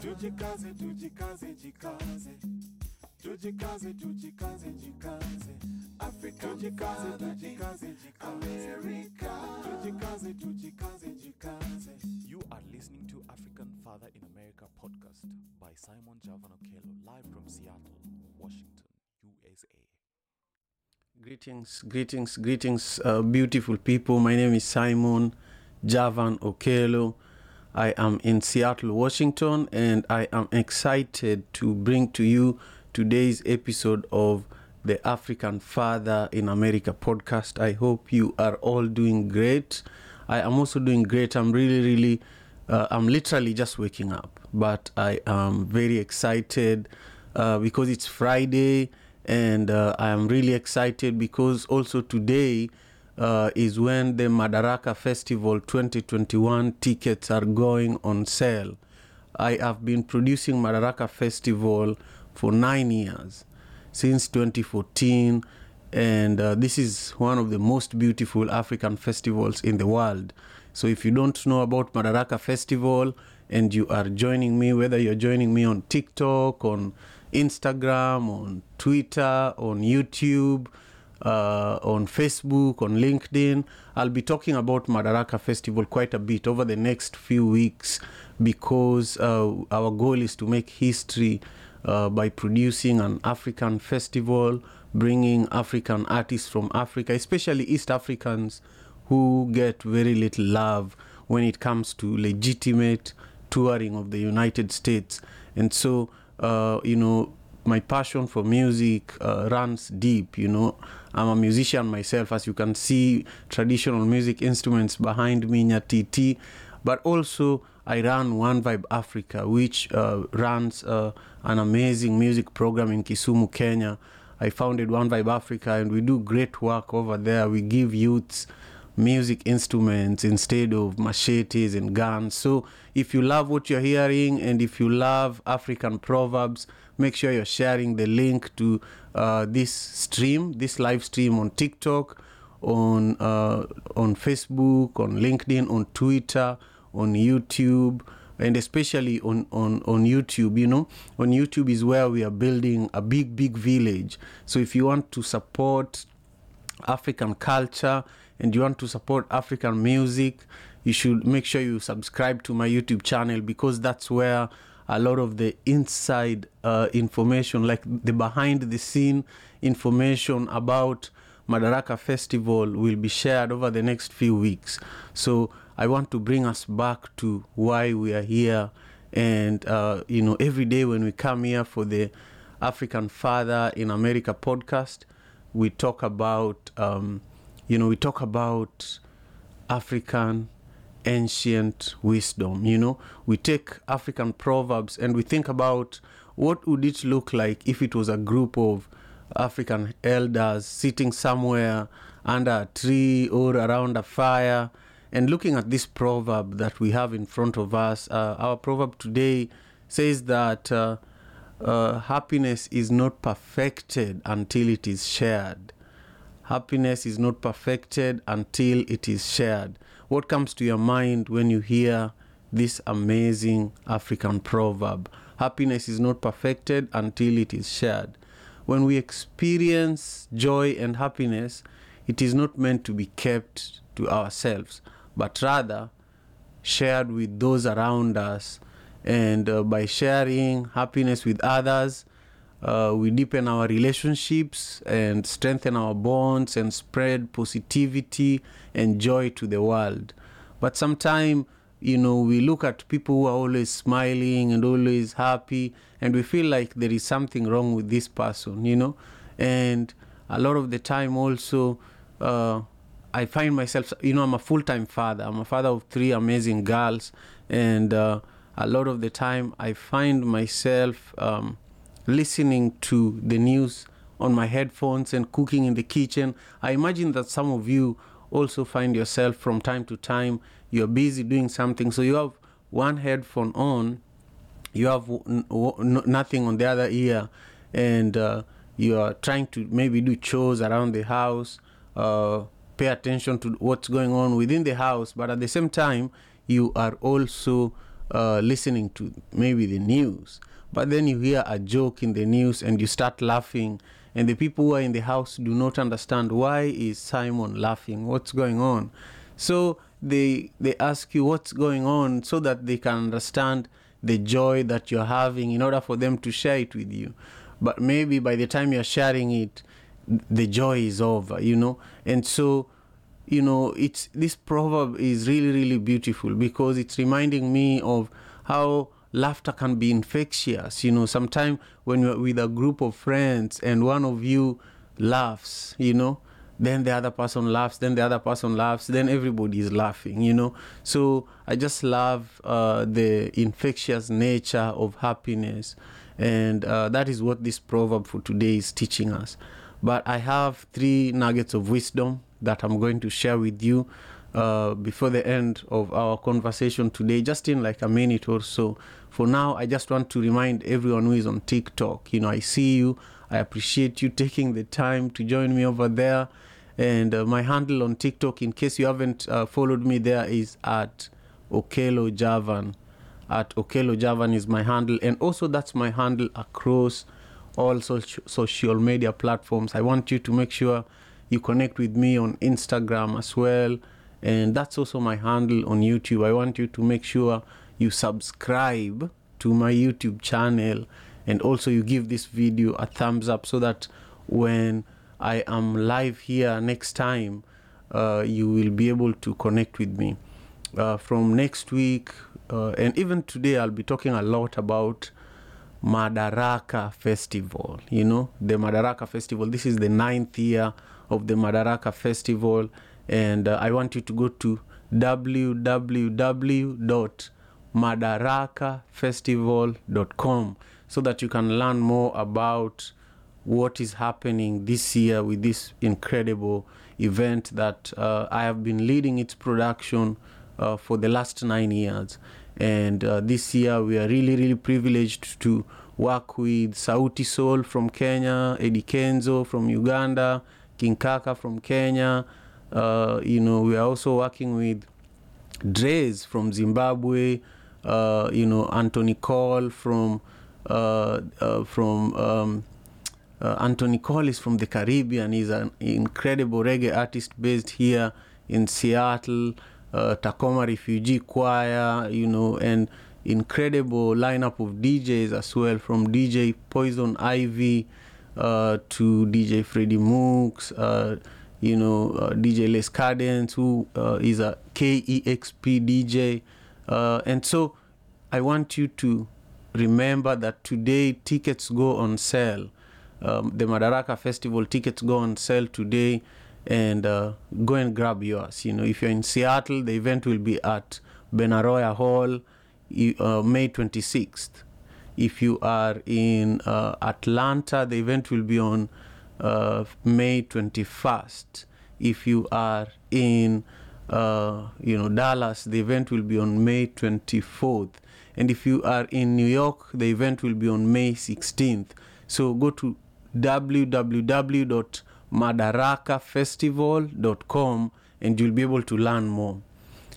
Tujikaze, tujikaze, jikaze. Tujikaze, tujikaze, jikaze. Africa, tujikaze, tujikaze, jikaze. America, tujikaze, tujikaze, jikaze. You are listening to African Father in America podcast by Simon Javan Okello, live from Seattle, Washington, USA. Greetings, greetings, greetings, uh, beautiful people. My name is Simon Javan Okello. I am in Seattle, Washington, and I am excited to bring to you today's episode of the African Father in America podcast. I hope you are all doing great. I am also doing great. I'm really, really, uh, I'm literally just waking up, but I am very excited uh, because it's Friday and uh, I am really excited because also today uh, is when the Madaraka Festival 2021 tickets are going on sale. I have been producing Madaraka Festival for nine years, since 2014, and uh, this is one of the most beautiful African festivals in the world. So if you don't know about Madaraka Festival and you are joining me, whether you're joining me on TikTok, on Instagram, on Twitter, on YouTube, uh, on Facebook, on LinkedIn. I'll be talking about Madaraka Festival quite a bit over the next few weeks because uh, our goal is to make history uh, by producing an African festival, bringing African artists from Africa, especially East Africans who get very little love when it comes to legitimate touring of the United States. And so, uh, you know, my passion for music uh, runs deep. You know, I'm a musician myself, as you can see, traditional music instruments behind me, Nyatiti, but also I run One Vibe Africa, which uh, runs uh, an amazing music program in Kisumu, Kenya. I founded One Vibe Africa, and we do great work over there. We give youths music instruments instead of machetes and guns. So if you love what you're hearing and if you love African proverbs, make sure you're sharing the link to this stream, this live stream on TikTok, on uh, on Facebook, on LinkedIn, on Twitter, on YouTube, and especially on, on, on YouTube. You know, on YouTube is where we are building a big, big village. So if you want to support African culture and you want to support African music, you should make sure you subscribe to my YouTube channel because that's where a lot of the inside uh, information, like the behind the scene information about Madaraka Festival, will be shared over the next few weeks. So I want to bring us back to why we are here. And, uh, you know, every day when we come here for the African Father in America podcast, we talk about, um, you know, we talk about African ancient wisdom. You know, we take African proverbs and we think about what would it look like if it was a group of African elders sitting somewhere under a tree or around a fire and looking at this proverb that we have in front of us. Uh, our proverb today says that uh, uh, happiness is not perfected until it is shared. Happiness is not perfected until it is shared. What comes to your mind when you hear this amazing African proverb? Happiness is not perfected until it is shared. When we experience joy and happiness, it is not meant to be kept to ourselves, but rather shared with those around us. And uh, by sharing happiness with others, uh, we deepen our relationships and strengthen our bonds and spread positivity and joy to the world. But sometimes, you know, we look at people who are always smiling and always happy, and we feel like there is something wrong with this person, you know. And a lot of the time, also, uh, I find myself, you know, I'm a full time father. I'm a father of three amazing girls, and uh, a lot of the time, I find myself. Um, listening to the news on my headphones and cooking in the kitchen. I imagine that some of you also find yourself from time to time, you're busy doing something. So you have one headphone on, you have nothing on the other ear, and uh, you are trying to maybe do chores around the house, uh, pay attention to what's going on within the house, but at the same time, you are also uh, listening to maybe the news. But then you hear a joke in the news and you start laughing, and the people who are in the house do not understand why is Simon laughing? What's going on? So they they ask you what's going on so that they can understand the joy that you're having in order for them to share it with you. But maybe by the time you're sharing it, the joy is over, you know. And so, you know, it's this proverb is really really beautiful because it's reminding me of how laughter can be infectious. You know, sometimes when you're with a group of friends and one of you laughs, you know, then the other person laughs, then the other person laughs, then everybody is laughing, you know. So I just love uh, the infectious nature of happiness, and uh, that is what this proverb for today is teaching us. But I have three nuggets of wisdom that I'm going to share with you uh, before the end of our conversation today, just in like a minute or so. For now, I just want to remind everyone who is on TikTok, you know, I see you. I appreciate you taking the time to join me over there. And uh, my handle on TikTok, in case you haven't uh, followed me there, is at Okelo Javan. At Okelo Javan is my handle. And also, that's my handle across all social, social media platforms. I want you to make sure you connect with me on Instagram as well. And that's also my handle on YouTube. I want you to make sure you subscribe to my YouTube channel and also you give this video a thumbs up so that when I am live here next time, uh, you will be able to connect with me. Uh, from next week, uh, and even today, I'll be talking a lot about Madaraka Festival. You know, the Madaraka Festival. This is the ninth year of the Madaraka Festival, and uh, I want you to go to www.madarakafestival.com so that you can learn more about what is happening this year with this incredible event that uh, I have been leading its production uh, for the last nine years. And uh, this year we are really, really privileged to work with Sauti Soul from Kenya, Eddie Kenzo from Uganda, King Kaka from Kenya. Uh, you know, we are also working with Drez from Zimbabwe, uh, you know, Anthony Cole from uh, uh, from um, uh, Anthony Cole is from the Caribbean. He's an incredible reggae artist based here in Seattle. Uh, Tacoma Refugee Choir, you know, and incredible lineup of DJs as well, from DJ Poison Ivy uh, to DJ Freddie Mooks, you know, uh, DJ Les Cadence, who uh, is a KEXP DJ. Uh, and so I want you to remember that today tickets go on sale. Um, the Madaraka Festival tickets go on sale today and uh, go and grab yours. You know, if you're in Seattle, the event will be at Benaroya Hall, uh, May 26th. If you are in uh, Atlanta, the event will be on uh, May 21st. If you are in uh, you know Dallas, the event will be on May 24th. And if you are in New York, the event will be on May 16th. So go to www.madarakafestival.com and you'll be able to learn more.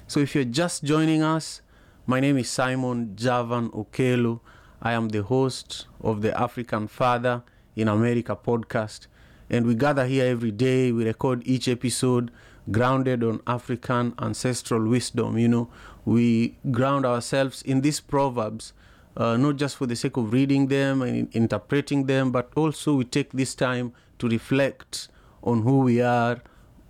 So if you're just joining us, my name is Simon Javan Okelo. I am the host of the African Father in America podcast. And we gather here every day. We record each episode grounded on African ancestral wisdom. You know, we ground ourselves in these proverbs uh, not just for the sake of reading them and interpreting them, but also we take this time to reflect on who we are,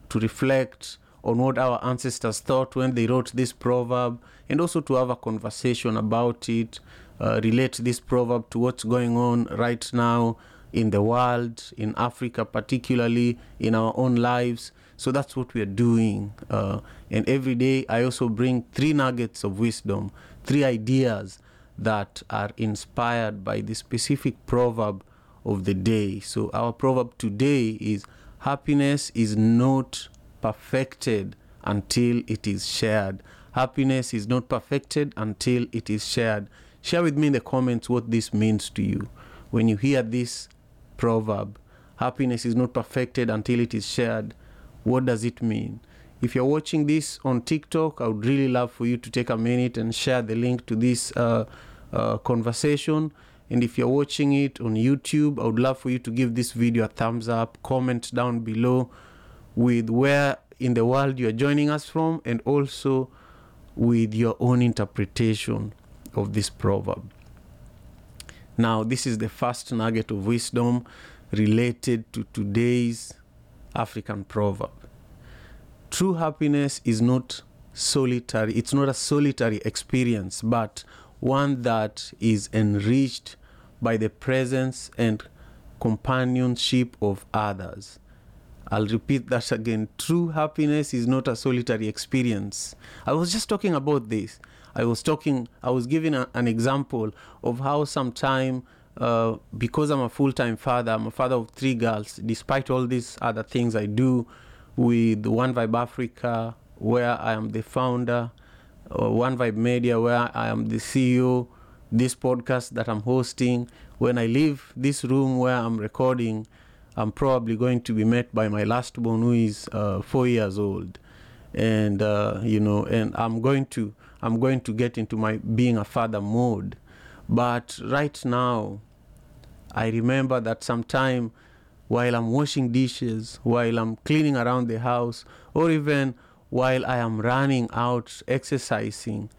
to reflect on what our ancestors thought when they wrote this proverb, and also to have a conversation about it, uh, relate this proverb to what's going on right now in the world, in Africa, particularly in our own lives. So that's what we are doing. Uh, and every day, I also bring three nuggets of wisdom, three ideas that are inspired by the specific proverb of the day. So, our proverb today is happiness is not perfected until it is shared. Happiness is not perfected until it is shared. Share with me in the comments what this means to you. When you hear this proverb, happiness is not perfected until it is shared, what does it mean? If you're watching this on TikTok, I would really love for you to take a minute and share the link to this uh, uh, conversation. And if you're watching it on YouTube, I would love for you to give this video a thumbs up, comment down below with where in the world you're joining us from, and also with your own interpretation of this proverb. Now, this is the first nugget of wisdom related to today's African proverb. True happiness is not solitary, it's not a solitary experience, but one that is enriched by the presence and companionship of others. I'll repeat that again. True happiness is not a solitary experience. I was just talking about this. I was talking, I was giving a, an example of how sometime, uh, because I'm a full time father, I'm a father of three girls, despite all these other things I do with One Vibe Africa, where I am the founder, uh, One Vibe Media, where I am the CEO, this podcast that I'm hosting. When I leave this room where I'm recording, I'm probably going to be met by my last born who is uh, four years old, and uh, you know, and I'm going to I'm going to get into my being a father mode. But right now, I remember that sometime while I'm washing dishes, while I'm cleaning around the house, or even while I am running out exercising,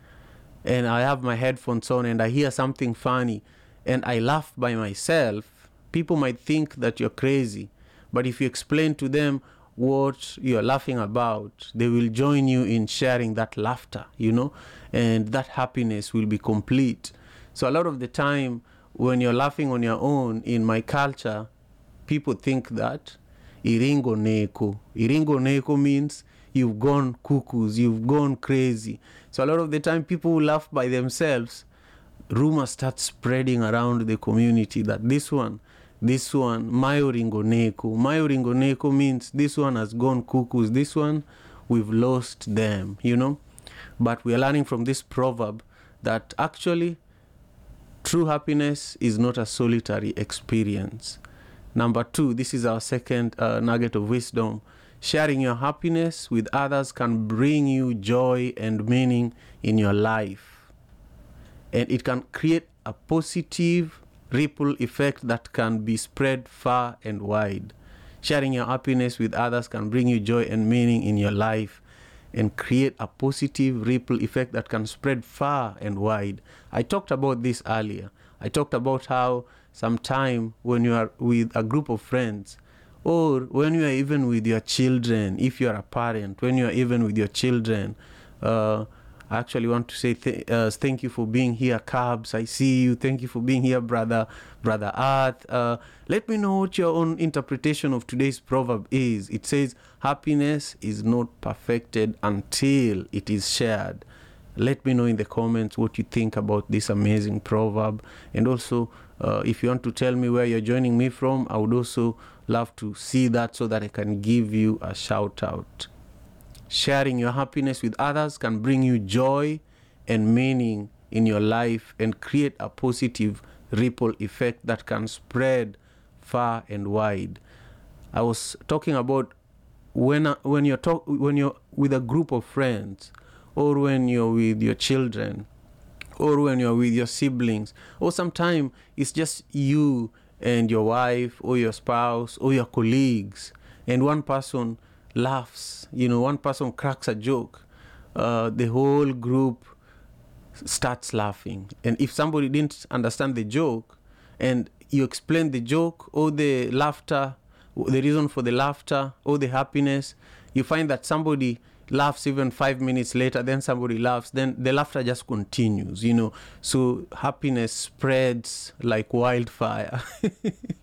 and I have my headphones on and I hear something funny, and I laugh by myself, people might think that you're crazy. But if you explain to them what you're laughing about, they will join you in sharing that laughter, you know, and that happiness will be complete. So, a lot of the time, when you're laughing on your own in my culture, people think that iringo neko. Iringo neko means you've gone cuckoos, you've gone crazy. So, a lot of the time, people who laugh by themselves, rumors start spreading around the community that this one this one mayoringoneko mayoringoneko means this one has gone cuckoos this one we've lost them you know but we are learning from this proverb that actually true happiness is not a solitary experience. Number two this is our second uh, nugget of wisdom. Sharing your happiness with others can bring you joy and meaning in your life. And it can create a positive ripple effect that can be spread far and wide. Sharing your happiness with others can bring you joy and meaning in your life and create a positive ripple effect that can spread far and wide. I talked about this earlier. I talked about how sometime when you are with a group of friends, or when you are even with your children, if you are a parent, when you are even with your children, uh, I actually want to say th- uh, thank you for being here, Cabs. I see you. Thank you for being here, brother, brother Earth. Uh, let me know what your own interpretation of today's proverb is. It says, "Happiness is not perfected until it is shared." Let me know in the comments what you think about this amazing proverb, and also uh, if you want to tell me where you're joining me from, I would also love to see that so that I can give you a shout out. Sharing your happiness with others can bring you joy and meaning in your life and create a positive ripple effect that can spread far and wide. I was talking about when uh, when you're talk, when you're with a group of friends or when you're with your children or when you're with your siblings or sometimes it's just you and your wife or your spouse or your colleagues and one person laughs, you know, one person cracks a joke, uh, the whole group starts laughing. And if somebody didn't understand the joke and you explain the joke or the laughter, the reason for the laughter or the happiness, you find that somebody laughs even five minutes later, then somebody laughs, then the laughter just continues, you know. So happiness spreads like wildfire.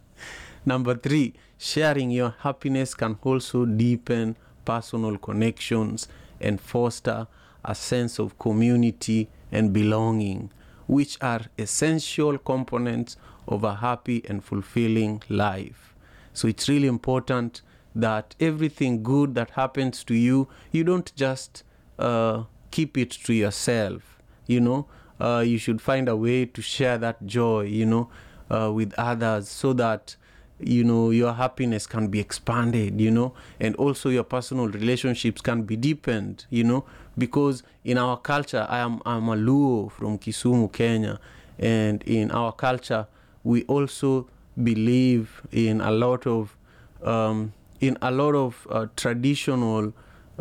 Number three, sharing your happiness can also deepen personal connections and foster a sense of community and belonging, which are essential components of a happy and fulfilling life. So it's really important that everything good that happens to you, you don't just uh, keep it to yourself. You know, uh, you should find a way to share that joy, you know, uh, with others so that you know your happiness can be expanded you know and also your personal relationships can be deepened you know because in our culture i am i'm a luo from kisumu kenya and in our culture we also believe in a lot of um, in a lot of uh, traditional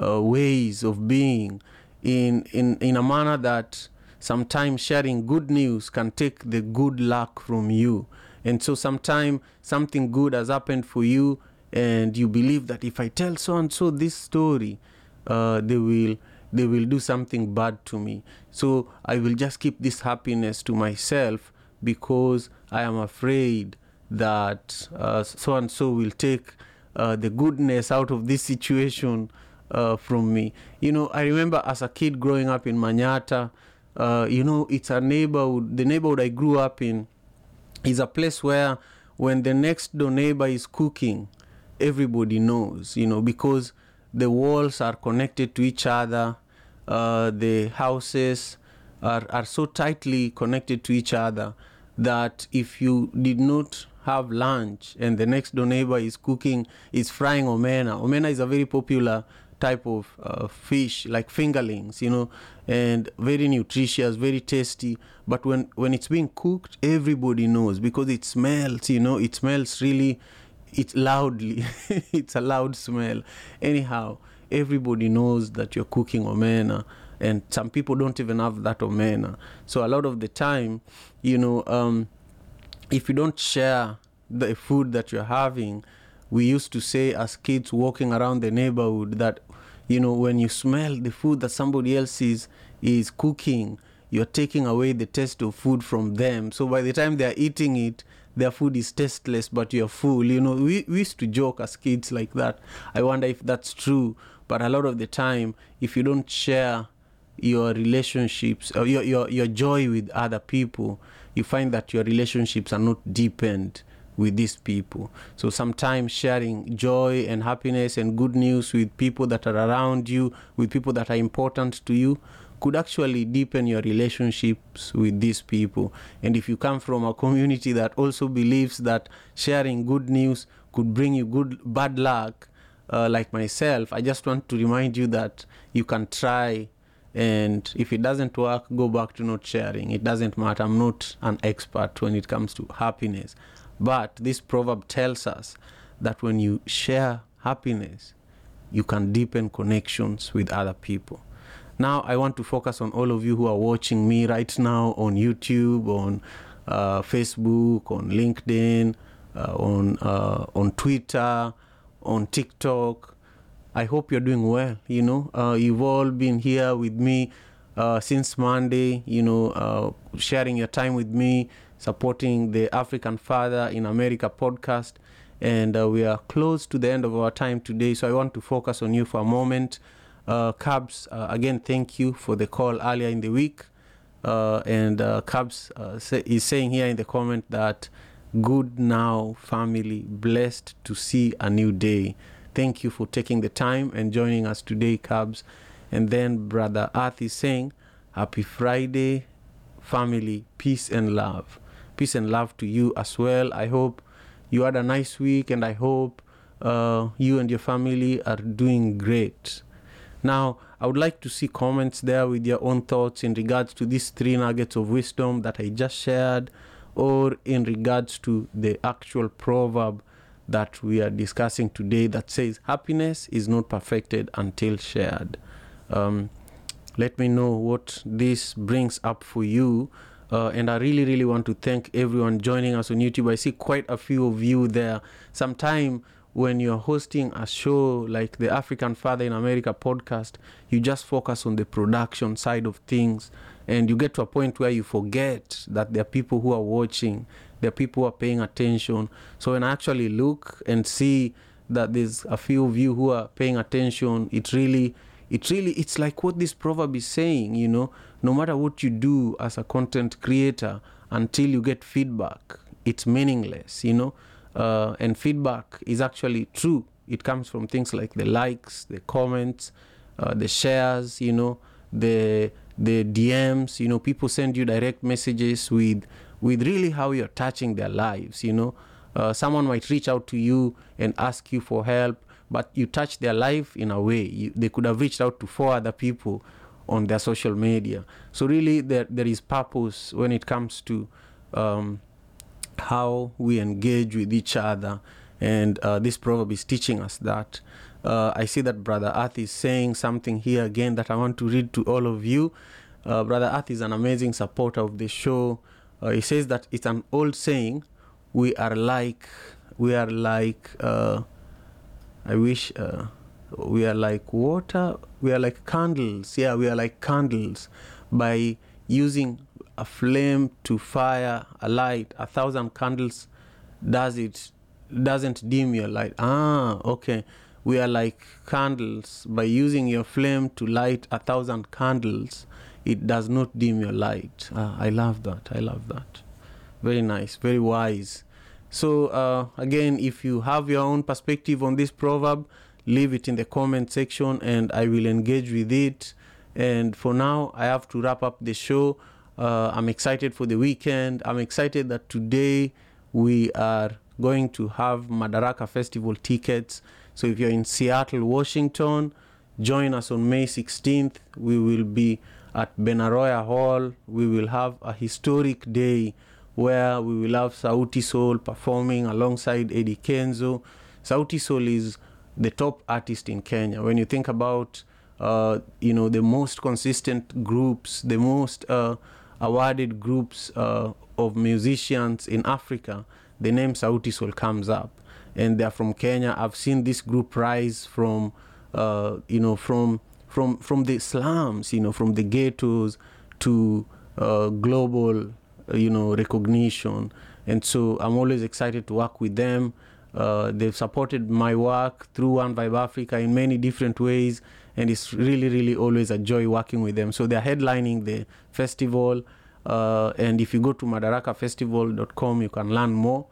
uh, ways of being in, in in a manner that sometimes sharing good news can take the good luck from you and so sometimes something good has happened for you and you believe that if i tell so and so this story uh, they will they will do something bad to me so i will just keep this happiness to myself because i am afraid that uh, so and so will take uh, the goodness out of this situation uh, from me. You know, I remember as a kid growing up in Manyata, uh, you know, it's a neighborhood, the neighborhood I grew up in is a place where when the next door neighbor is cooking, everybody knows, you know, because the walls are connected to each other, uh, the houses are, are so tightly connected to each other that if you did not have lunch and the next door neighbor is cooking is frying omena. Omena is a very popular type of uh, fish like fingerlings you know and very nutritious very tasty. But when when it's being cooked everybody knows because it smells you know it smells really it's loudly it's a loud smell. Anyhow everybody knows that you're cooking omena and some people don't even have that omena. So a lot of the time you know um, if you don't share the food that you're having we used to say as kids walking around the neighborhood that you know when you smell the food that somebody else is is cooking you're taking away the taste of food from them. So by the time they're eating it their food is tasteless but you're full. You know we, we used to joke as kids like that. I wonder if that's true but a lot of the time if you don't share your relationships or your, your, your joy with other people you find that your relationships are not deepened with these people. So sometimes sharing joy and happiness and good news with people that are around you with people that are important to you could actually deepen your relationships with these people. And if you come from a community that also believes that sharing good news could bring you good bad luck uh, like myself i just want to remind you that you can try. And if it doesn't work go back to not sharing. It doesn't matter. I'm not an expert when it comes to happiness but this proverb tells us that when you share happiness you can deepen connections with other people. Now i want to focus on all of you who are watching me right now on youtube on uh, facebook on linkedin uh, on uh, on twitter on tiktok. I hope you're doing well. You know, uh, you've all been here with me uh, since Monday, you know, uh, sharing your time with me, supporting the African Father in America podcast. And uh, we are close to the end of our time today. So I want to focus on you for a moment. Uh, Cubs, uh, again, thank you for the call earlier in the week. Uh, and uh, Cubs uh, say, is saying here in the comment that good now, family, blessed to see a new day. Thank you for taking the time and joining us today, Cubs. And then Brother Earth is saying, Happy Friday, family, peace and love. Peace and love to you as well. I hope you had a nice week and I hope uh, you and your family are doing great. Now, I would like to see comments there with your own thoughts in regards to these three nuggets of wisdom that I just shared, or in regards to the actual proverb that we are discussing today that says happiness is not perfected until shared. Um, let me know what this brings up for you. Uh, and I really, really want to thank everyone joining us on YouTube. I see quite a few of you there. Sometime when you're hosting a show like the African Father in America podcast, you just focus on the production side of things. And you get to a point where you forget that there are people who are watching, there are people who are paying attention. So when I actually look and see that there's a few of you who are paying attention, it really it really it's like what this proverb is saying you know no matter what you do as a content creator until you get feedback it's meaningless you know? Uh, and feedback is actually true. It comes from things like the likes the comments uh, the shares you know? The the dms you know? People send you direct messages with with really how you're touching their lives you know? Uh, someone might reach out to you and ask you for help but you touch their life in a way. You, they could have reached out to four other people on their social media. So really there, there is purpose when it comes to um, how we engage with each other. And uh, this proverb is teaching us that. Uh, i see that brother earth is saying something here again that i want to read to all of you. Uh, brother earth is an amazing supporter of the show. Uh, he says that it's an old saying we are like we are like uh, i wish uh, we are like water we are like candles. Yeah we are like candles. By using a flame to fire a light a thousand candles does it doesn't dim your light. Ah okay. We are like candles. By using your flame to light a thousand candles it does not dim your light. Ah, i love that. I love that. Very nice. Very wise. So uh, again if you have your own perspective on this proverb leave it in the comment section and i will engage with it. And for now i have to wrap up the show. Uh, i'm excited for the weekend. I'm excited that today we are going to have madaraka festival tickets. So if you're in seattle washington join us on may 16th we will be at benaroya hall. We will have a historic day where we will have sauti sol performing alongside eddie kenzo. Sauti sol is the top artist in kenya. When you think about uh, you know the most consistent groups the most uh, awarded groups uh, of musicians in africa the name sauti sol comes up. And they're from kenya. I've seen this group rise from uh, you know from from from the slums you know from the ghettos to uh, global uh, you know recognition. And so i'm always excited to work with them uh, they've supported my work through one vibe africa in many different ways and it's really really always a joy working with them. So they're headlining the festival uh, and if you go to madarakafestival.com you can learn more.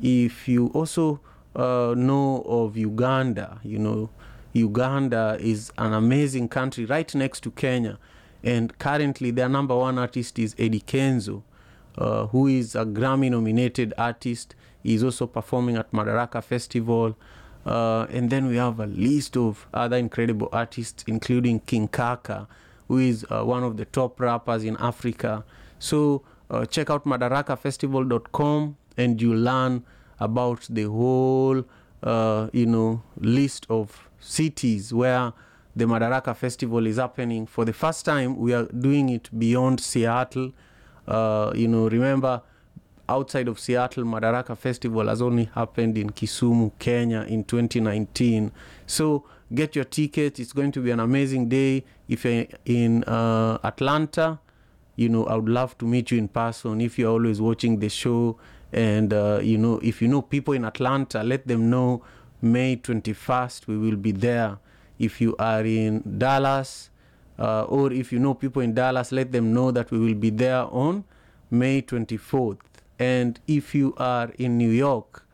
If you also uh, know of uganda you know uganda is an amazing country right next to kenya and currently their number one artist is eddie kenzo uh, who is a grammy nominated artist he's also performing at madaraka festival. Uh, and then we have a list of other incredible artists including king kaka who is uh, one of the top rappers in africa. So uh, check out madarakafestival.com and you learn about the whole uh, you know list of cities where the madaraka festival is happening. For the first time we are doing it beyond seattle. Uh, you know remember outside of seattle madaraka festival has only happened in kisumu kenya in 2019 so get your ticket. It's going to be an amazing day. If you're in uh, atlanta you know i would love to meet you in person if you're always watching the show. And uh, you know if you know people in atlanta let them know may 21st we will be there. If you are in dallas uh, or if you know people in dallas let them know that we will be there on may 24th and if you are in new york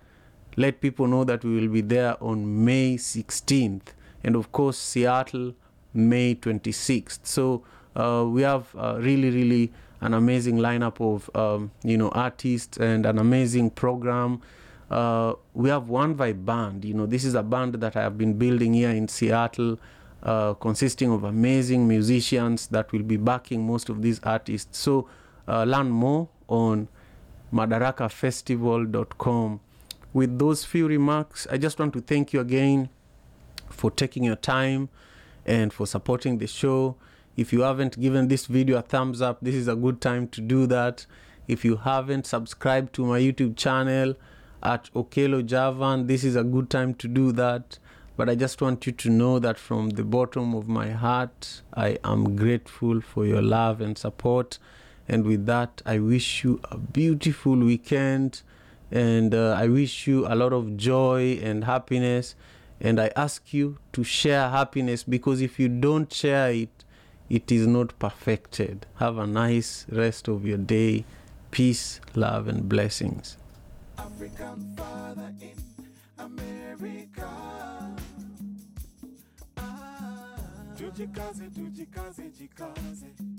let people know that we will be there on may 16th and of course seattle may 26th so uh, we have uh, really really an amazing lineup of um, you know artists and an amazing program. Uh, we have one vibe band. You know this is a band that i have been building here in seattle uh, consisting of amazing musicians that will be backing most of these artists. So uh, learn more on madarakafestival.com with those few remarks i just want to thank you again for taking your time and for supporting the show. If you haven't given this video a thumbs up this is a good time to do that. If you haven't subscribed to my youtube channel at okelo javan this is a good time to do that. But i just want you to know that from the bottom of my heart i am grateful for your love and support and with that i wish you a beautiful weekend. And uh, i wish you a lot of joy and happiness. And i ask you to share happiness because if you don't share it it is not perfected. Have a nice rest of your day. Peace love and blessings. African father in America. Ah, tujikaze, tujikaze, jikaze.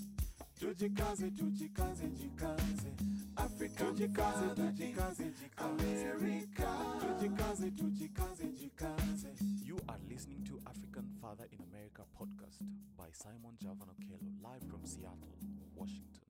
Tujikaze, tujikaze, jikaze. African tujikaze tujikaze America tujikaze tujikaze jikaze You are listening to African Father in America podcast by Simon Javan Okello, live from Seattle, Washington.